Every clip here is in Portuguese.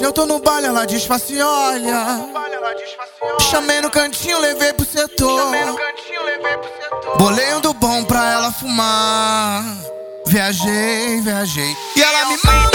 Se eu tô no baile, ela disfarce e olha. Chamei no cantinho, levei pro setor. Bolei um do bom pra ela fumar. Viajei, viajei. E ela me mama,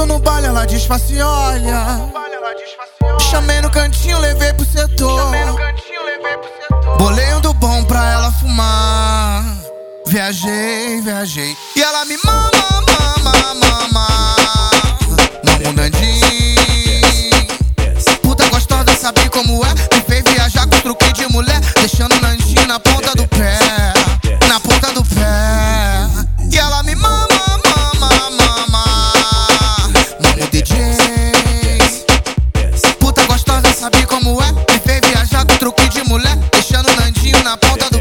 tô no baile, ela disfarce e olha. Chamei no cantinho, levei pro setor. Bolei um do bom pra ela fumar. Viajei, viajei. E ela me mama. mulher, deixando o Nandinho na ponta do